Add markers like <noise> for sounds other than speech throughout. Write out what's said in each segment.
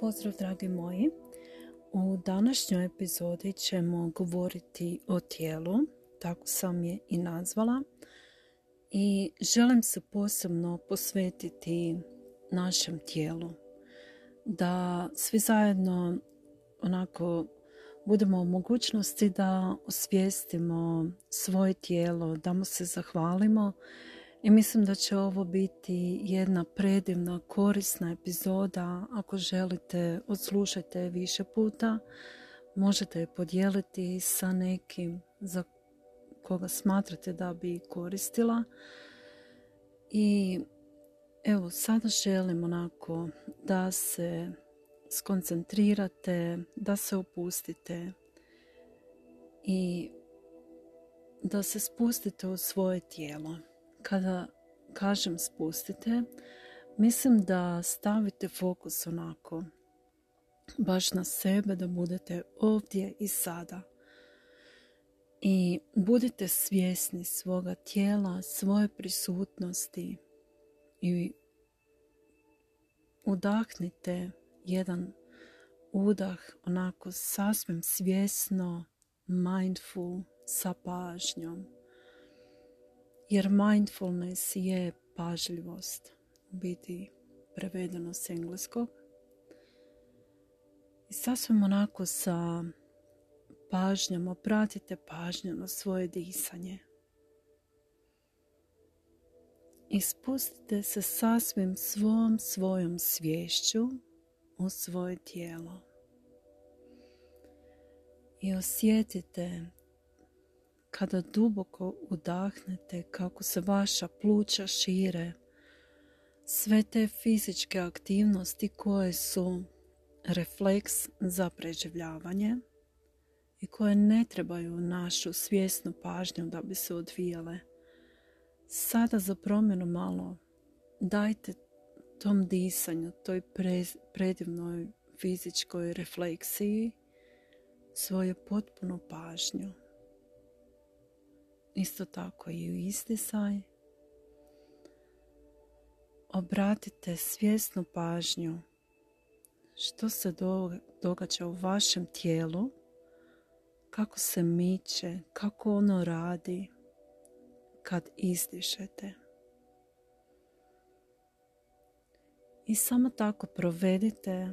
Pozdrav dragi moji. U današnjoj epizodi ćemo govoriti o tijelu, tako sam je i nazvala. I želim se posebno posvetiti našem tijelu. Da svi zajedno onako budemo u mogućnosti da osvijestimo svoje tijelo, da mu se zahvalimo i mislim da će ovo biti jedna predivna, korisna epizoda. Ako želite, odslušajte više puta. Možete je podijeliti sa nekim za koga smatrate da bi koristila. I evo, sada želim onako da se skoncentrirate, da se opustite i da se spustite u svoje tijelo. Kada kažem spustite, mislim da stavite fokus onako baš na sebe, da budete ovdje i sada. I budite svjesni svoga tijela, svoje prisutnosti i udahnite jedan udah onako sasvim svjesno, mindful, sa pažnjom jer mindfulness je pažljivost, u biti prevedeno s engleskog. I sasvim onako sa pažnjom, opratite pažnju na svoje disanje. I spustite se sasvim svom svojom svješću u svoje tijelo. I osjetite kada duboko udahnete kako se vaša pluća šire, sve te fizičke aktivnosti koje su refleks za preživljavanje i koje ne trebaju našu svjesnu pažnju da bi se odvijale. Sada za promjenu malo dajte tom disanju, toj predivnoj fizičkoj refleksiji svoju potpunu pažnju. Isto tako i u istisaj. Obratite svjesnu pažnju što se događa u vašem tijelu, kako se miče, kako ono radi kad izdišete. I samo tako provedite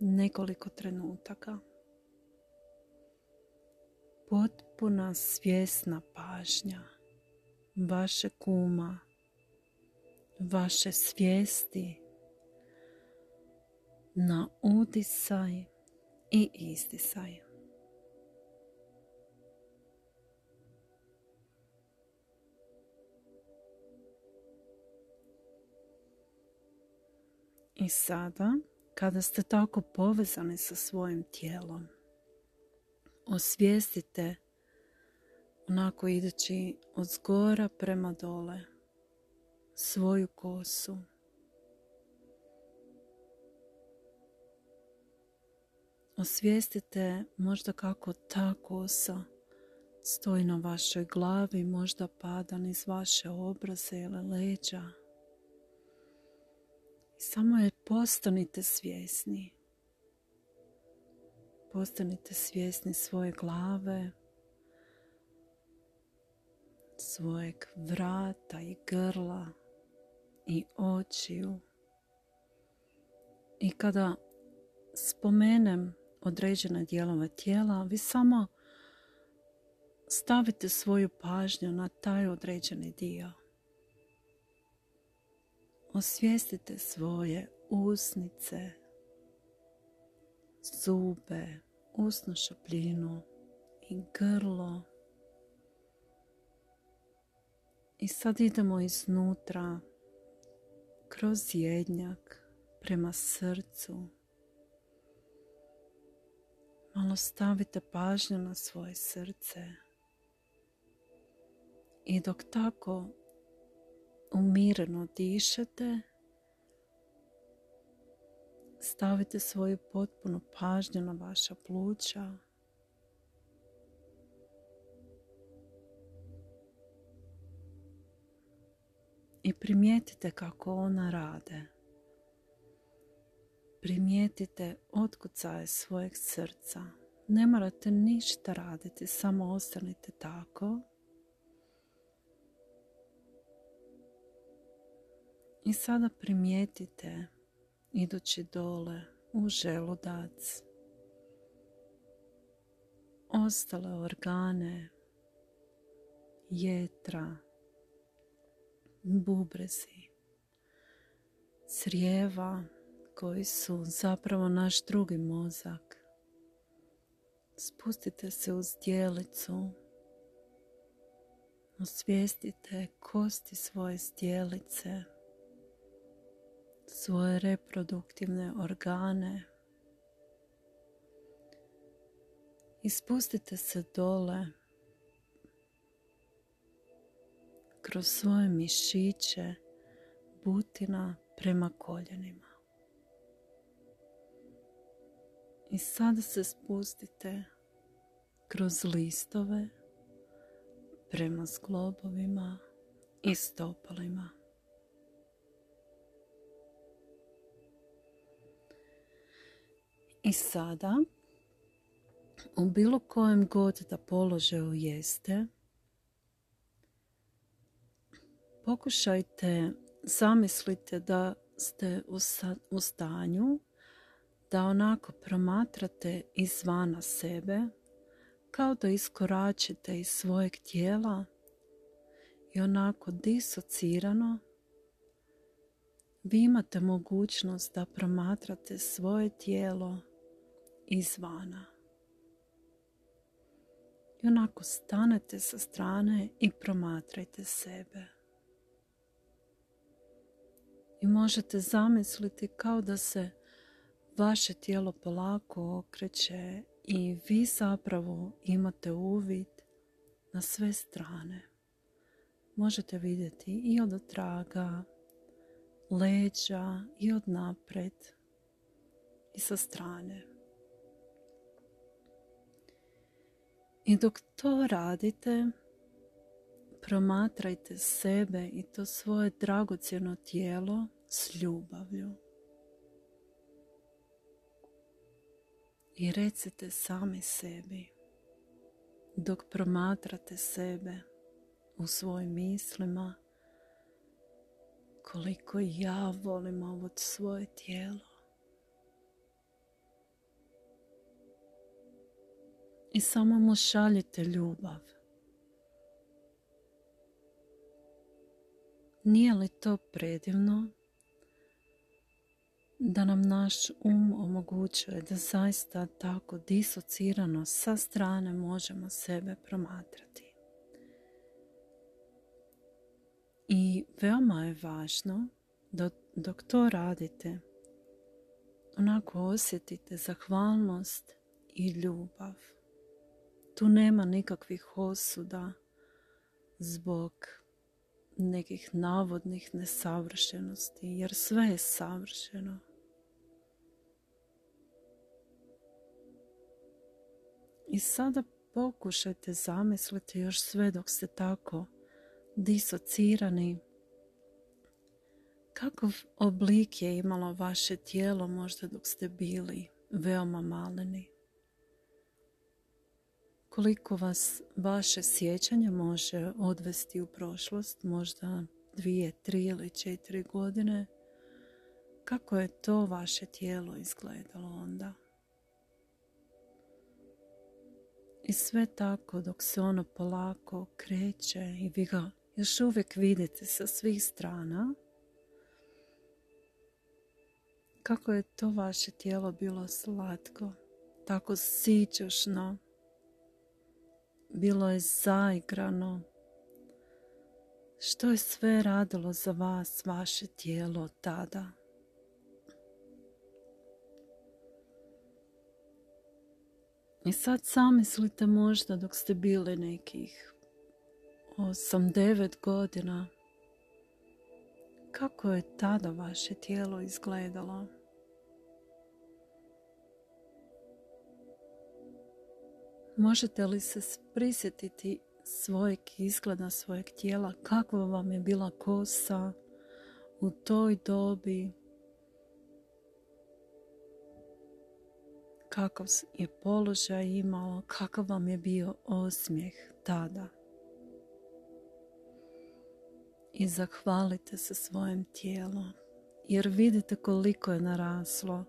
nekoliko trenutaka potpuna svjesna pažnja vaše kuma, vaše svijesti na udisaj i izdisaj. I sada, kada ste tako povezani sa svojim tijelom, osvijestite onako idući od zgora prema dole svoju kosu. Osvijestite možda kako ta kosa stoji na vašoj glavi, možda pada niz vaše obraze ili leđa. I samo je postanite svjesni. Postanite svjesni svoje glave, svojeg vrata i grla i očiju. I kada spomenem određene dijelove tijela, vi samo stavite svoju pažnju na taj određeni dio. Osvijestite svoje usnice, zube, usnu šapljinu i grlo. I sad idemo iznutra, kroz jednjak, prema srcu. Malo stavite pažnju na svoje srce. I dok tako umireno dišete, stavite svoju potpunu pažnju na vaša pluća. I primijetite kako ona rade. primijetite otkucaje svojeg srca. Ne morate ništa raditi, samo ostanite tako. I sada primijetite idući dole u želudac ostale organe, jetra, bubrezi, crijeva koji su zapravo naš drugi mozak. Spustite se uz dijelicu, osvijestite kosti svoje stjelice, svoje reproduktivne organe i spustite se dole kroz svoje mišiće, butina prema koljenima. I sada se spustite kroz listove prema sklobovima i stopalima. I sada u bilo kojem god da položaju jeste, pokušajte zamislite da ste u stanju da onako promatrate izvana sebe, kao da iskoračite iz svojeg tijela i onako disocirano vi imate mogućnost da promatrate svoje tijelo izvana. I onako stanete sa strane i promatrajte sebe. I možete zamisliti kao da se vaše tijelo polako okreće i vi zapravo imate uvid na sve strane. Možete vidjeti i od traga, leđa i od napred i sa strane. I dok to radite, promatrajte sebe i to svoje dragocjeno tijelo s ljubavlju. I recite sami sebi, dok promatrate sebe u svojim mislima, koliko ja volim ovo svoje tijelo. I samo mu šaljite ljubav. Nije li to predivno da nam naš um omogućuje da zaista tako disocirano sa strane možemo sebe promatrati. I veoma je važno da dok to radite, onako osjetite zahvalnost i ljubav. Tu nema nikakvih osuda zbog nekih navodnih nesavršenosti, jer sve je savršeno. I sada pokušajte zamisliti još sve dok ste tako disocirani. Kakav oblik je imalo vaše tijelo možda dok ste bili veoma maleni? Koliko vas vaše sjećanje može odvesti u prošlost, možda dvije, tri ili četiri godine, kako je to vaše tijelo izgledalo onda. I sve tako dok se ono polako kreće i vi ga još uvijek vidite sa svih strana, kako je to vaše tijelo bilo slatko, tako sićošno, bilo je zaigrano. Što je sve radilo za vas, vaše tijelo tada? I sad zamislite možda dok ste bili nekih 8-9 godina, kako je tada vaše tijelo izgledalo? Možete li se prisjetiti svojeg izgleda, svojeg tijela, kakva vam je bila kosa u toj dobi? kakav je položaj imao, kakav vam je bio osmijeh tada. I zahvalite se svojem tijelu, jer vidite koliko je naraslo,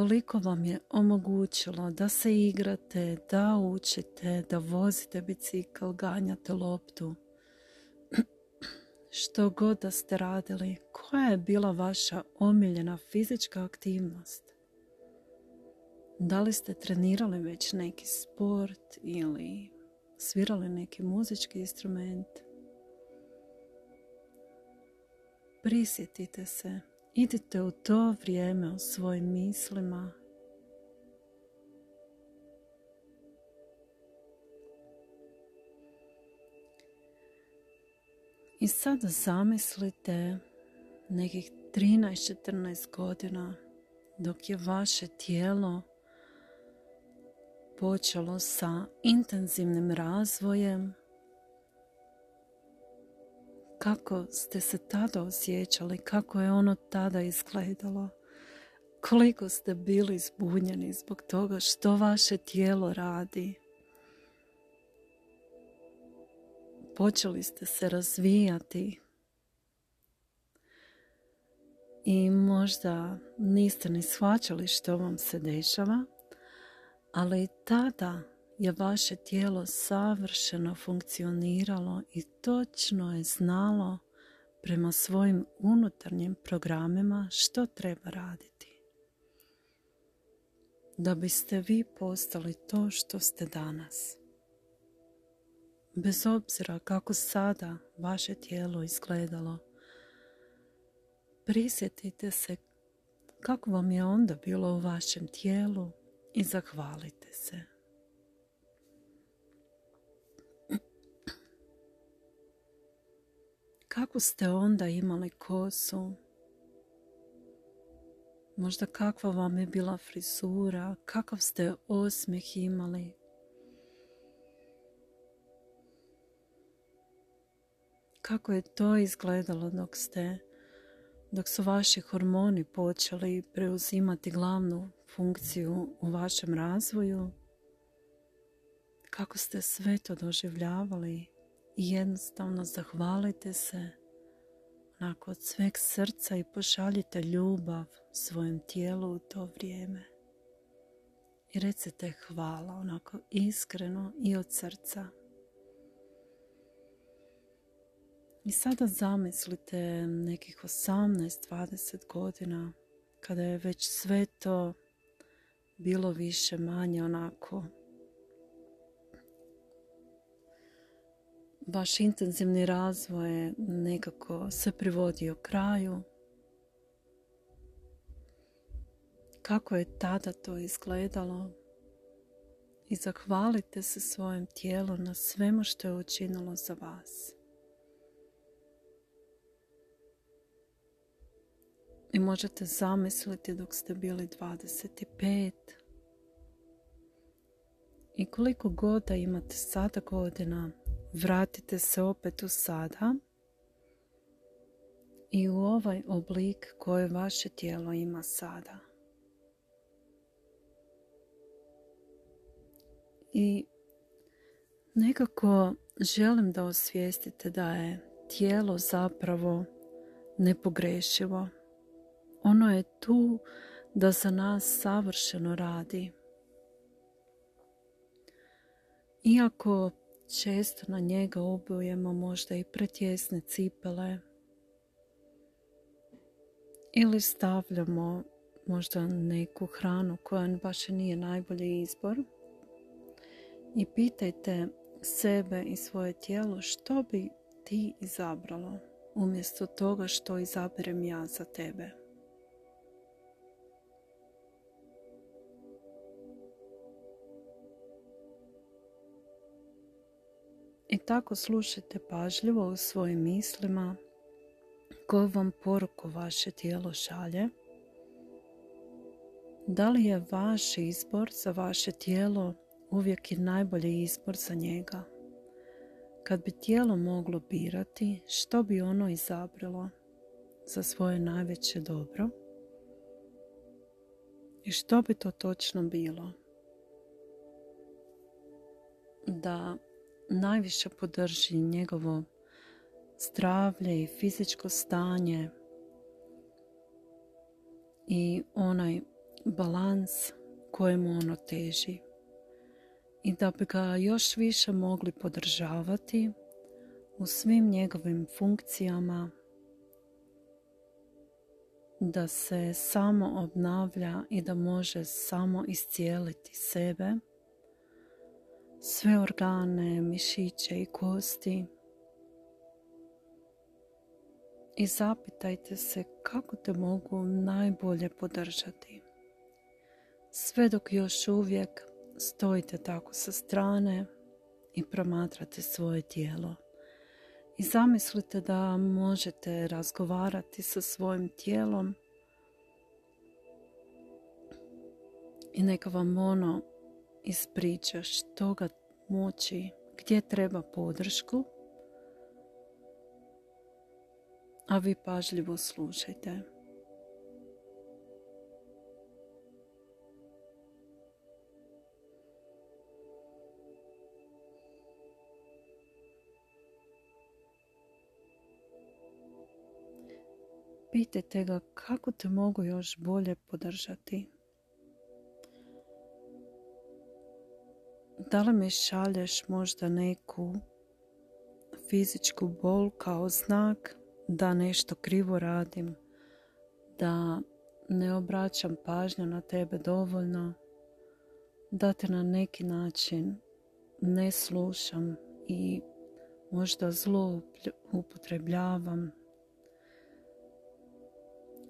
koliko vam je omogućilo da se igrate, da učite, da vozite bicikl, ganjate loptu. <clears throat> Što god da ste radili, koja je bila vaša omiljena fizička aktivnost? Da li ste trenirali već neki sport ili svirali neki muzički instrument? Prisjetite se, idite u to vrijeme u svojim mislima. I sada zamislite nekih 13-14 godina dok je vaše tijelo počelo sa intenzivnim razvojem. Kako ste se tada osjećali, kako je ono tada izgledalo, koliko ste bili zbunjeni zbog toga što vaše tijelo radi. Počeli ste se razvijati i možda niste ni shvaćali što vam se dešava, ali tada je vaše tijelo savršeno funkcioniralo i točno je znalo prema svojim unutarnjim programima što treba raditi. Da biste vi postali to što ste danas. Bez obzira kako sada vaše tijelo izgledalo, prisjetite se kako vam je onda bilo u vašem tijelu i zahvalite se. Kako ste onda imali kosu? Možda kakva vam je bila frizura? Kakav ste osmijeh imali? Kako je to izgledalo dok ste dok su vaši hormoni počeli preuzimati glavnu funkciju u vašem razvoju, kako ste sve to doživljavali i jednostavno zahvalite se onako od sveg srca i pošaljite ljubav svojem tijelu u to vrijeme. I recite hvala onako iskreno i od srca. I sada zamislite nekih 18-20 godina kada je već sve to bilo više manje onako vaš intenzivni razvoj nekako se privodio kraju. Kako je tada to izgledalo? I zahvalite se svojem tijelu na svemu što je učinilo za vas. I možete zamisliti dok ste bili 25. I koliko god imate sada godina, vratite se opet u sada i u ovaj oblik koje vaše tijelo ima sada. I nekako želim da osvijestite da je tijelo zapravo nepogrešivo ono je tu da za nas savršeno radi. Iako često na njega obujemo možda i pretjesne cipele ili stavljamo možda neku hranu koja baš nije najbolji izbor i pitajte sebe i svoje tijelo što bi ti izabralo umjesto toga što izaberem ja za tebe. Tako slušajte pažljivo u svojim mislima koju vam poruku vaše tijelo šalje. Da li je vaš izbor za vaše tijelo uvijek i najbolji izbor za njega? Kad bi tijelo moglo birati, što bi ono izabralo za svoje najveće dobro? I što bi to točno bilo? Da najviše podrži njegovo zdravlje i fizičko stanje i onaj balans kojemu ono teži. I da bi ga još više mogli podržavati u svim njegovim funkcijama da se samo obnavlja i da može samo iscijeliti sebe, sve organe, mišiće i kosti. I zapitajte se kako te mogu najbolje podržati. Sve dok još uvijek stojite tako sa strane i promatrate svoje tijelo. I zamislite da možete razgovarati sa svojim tijelom i neka vam ono ispriča što ga moći, gdje treba podršku, a vi pažljivo slušajte. Pitajte ga kako te mogu još bolje podržati. Da li mi šalješ možda neku fizičku bol kao znak da nešto krivo radim, da ne obraćam pažnju na tebe dovoljno, da te na neki način ne slušam i možda zlo upotrebljavam?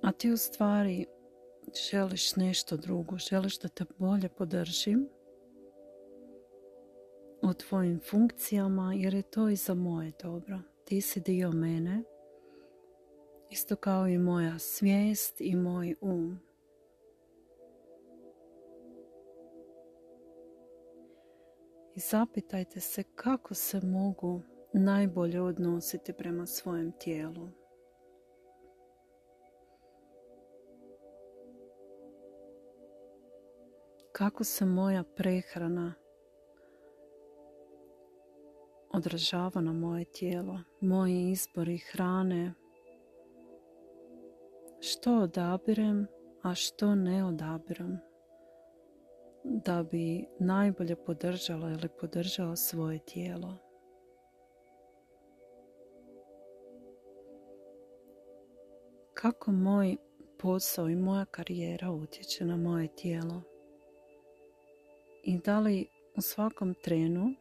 A ti u stvari želiš nešto drugo, želiš da te bolje podržim u tvojim funkcijama jer je to i za moje dobro. Ti si dio mene, isto kao i moja svijest i moj um. I zapitajte se kako se mogu najbolje odnositi prema svojem tijelu. kako se moja prehrana odražava na moje tijelo, moji izbori hrane, što odabirem, a što ne odabirem, da bi najbolje podržala ili podržao svoje tijelo. Kako moj posao i moja karijera utječe na moje tijelo? i da li u svakom trenu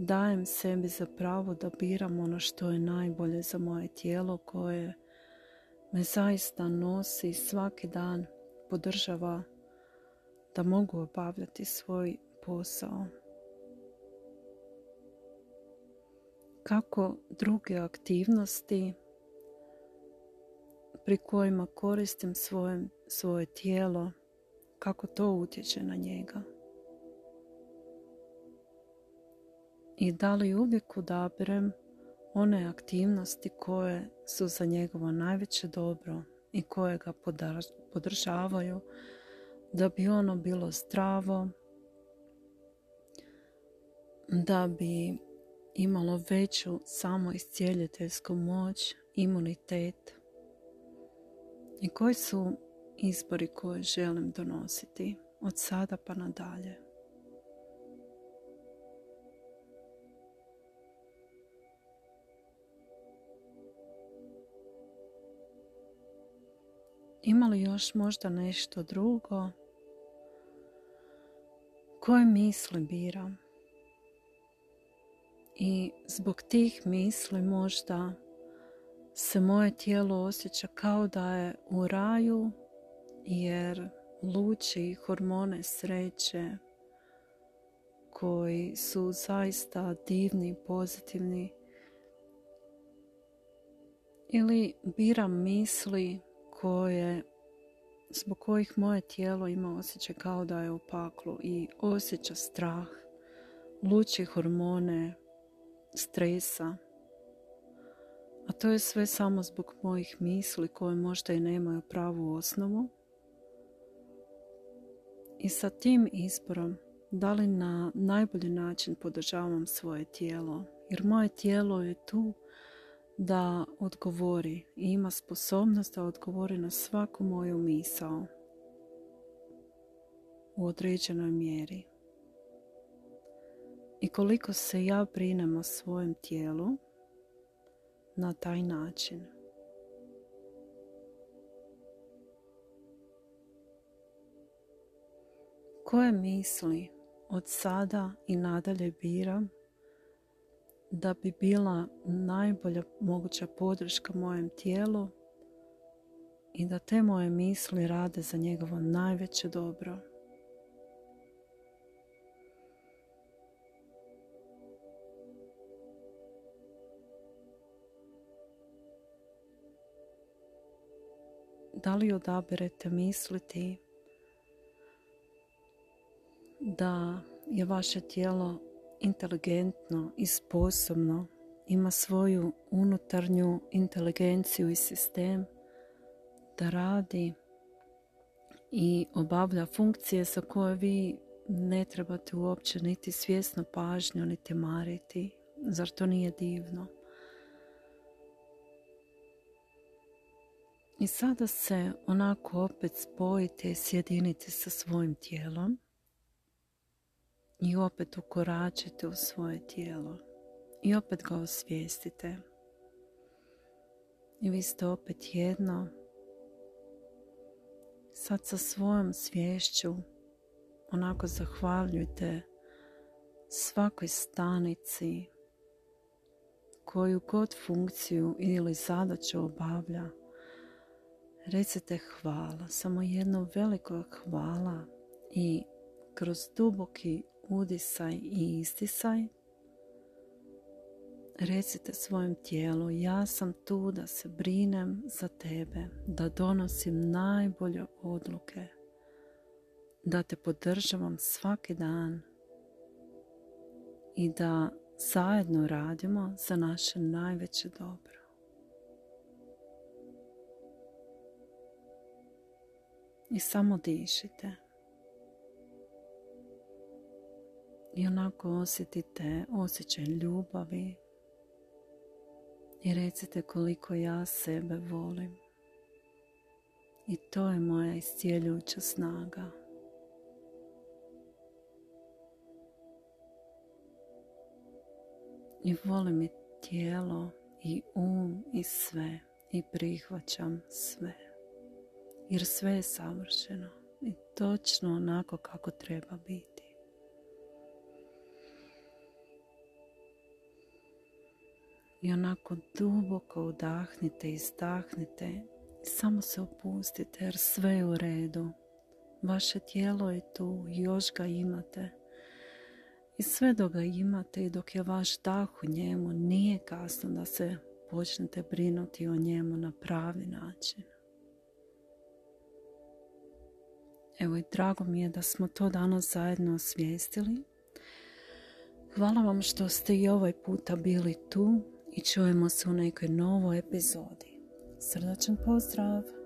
dajem sebi za pravo da biram ono što je najbolje za moje tijelo koje me zaista nosi svaki dan, podržava da mogu obavljati svoj posao. Kako druge aktivnosti pri kojima koristim svoje, svoje tijelo, kako to utječe na njega. I da li uvijek odabirem one aktivnosti koje su za njegovo najveće dobro i koje ga podržavaju da bi ono bilo zdravo, da bi imalo veću samoiscijeliteljsku moć, imunitet i koji su izbori koje želim donositi od sada pa nadalje. Ima li još možda nešto drugo? Koje misli biram? I zbog tih misli možda se moje tijelo osjeća kao da je u raju jer luči hormone sreće koji su zaista divni, pozitivni ili biram misli koje, zbog kojih moje tijelo ima osjećaj kao da je u paklu i osjeća strah, luči hormone, stresa. A to je sve samo zbog mojih misli koje možda i nemaju pravu osnovu, I sa tim izborom da li na najbolji način podržavam svoje tijelo jer moje tijelo je tu da odgovori i ima sposobnost da odgovori na svaku moju misao u određenoj mjeri. I koliko se ja brinem o svojem tijelu na taj način. Koje misli od sada i nadalje biram da bi bila najbolja moguća podrška mojem tijelu i da te moje misli rade za njegovo najveće dobro. Da li odabirete misliti da je vaše tijelo inteligentno i sposobno, ima svoju unutarnju inteligenciju i sistem da radi i obavlja funkcije za koje vi ne trebate uopće niti svjesno pažnju niti mariti. Zar to nije divno? I sada se onako opet spojite i sjedinite sa svojim tijelom i opet ukoračite u svoje tijelo i opet ga osvijestite. I vi ste opet jedno. Sad sa svojom svješću onako zahvaljujte svakoj stanici koju god funkciju ili zadaću obavlja. Recite hvala, samo jedno veliko hvala i kroz duboki udisaj i istisaj. Recite svojem tijelu, ja sam tu da se brinem za tebe, da donosim najbolje odluke, da te podržavam svaki dan i da zajedno radimo za naše najveće dobro. I samo dišite. I onako osjetite osjećaj ljubavi i recite koliko ja sebe volim. I to je moja iscijeljujuća snaga. I volim i tijelo i um i sve i prihvaćam sve. Jer sve je savršeno i točno onako kako treba biti. I onako duboko udahnite i izdahnite i samo se opustite jer sve je u redu. Vaše tijelo je tu, još ga imate. I sve dok ga imate i dok je vaš dah u njemu, nije kasno da se počnete brinuti o njemu na pravi način. Evo i drago mi je da smo to danas zajedno osvijestili. Hvala vam što ste i ovaj puta bili tu i čujemo se u nekoj novoj epizodi. Srdačan pozdrav!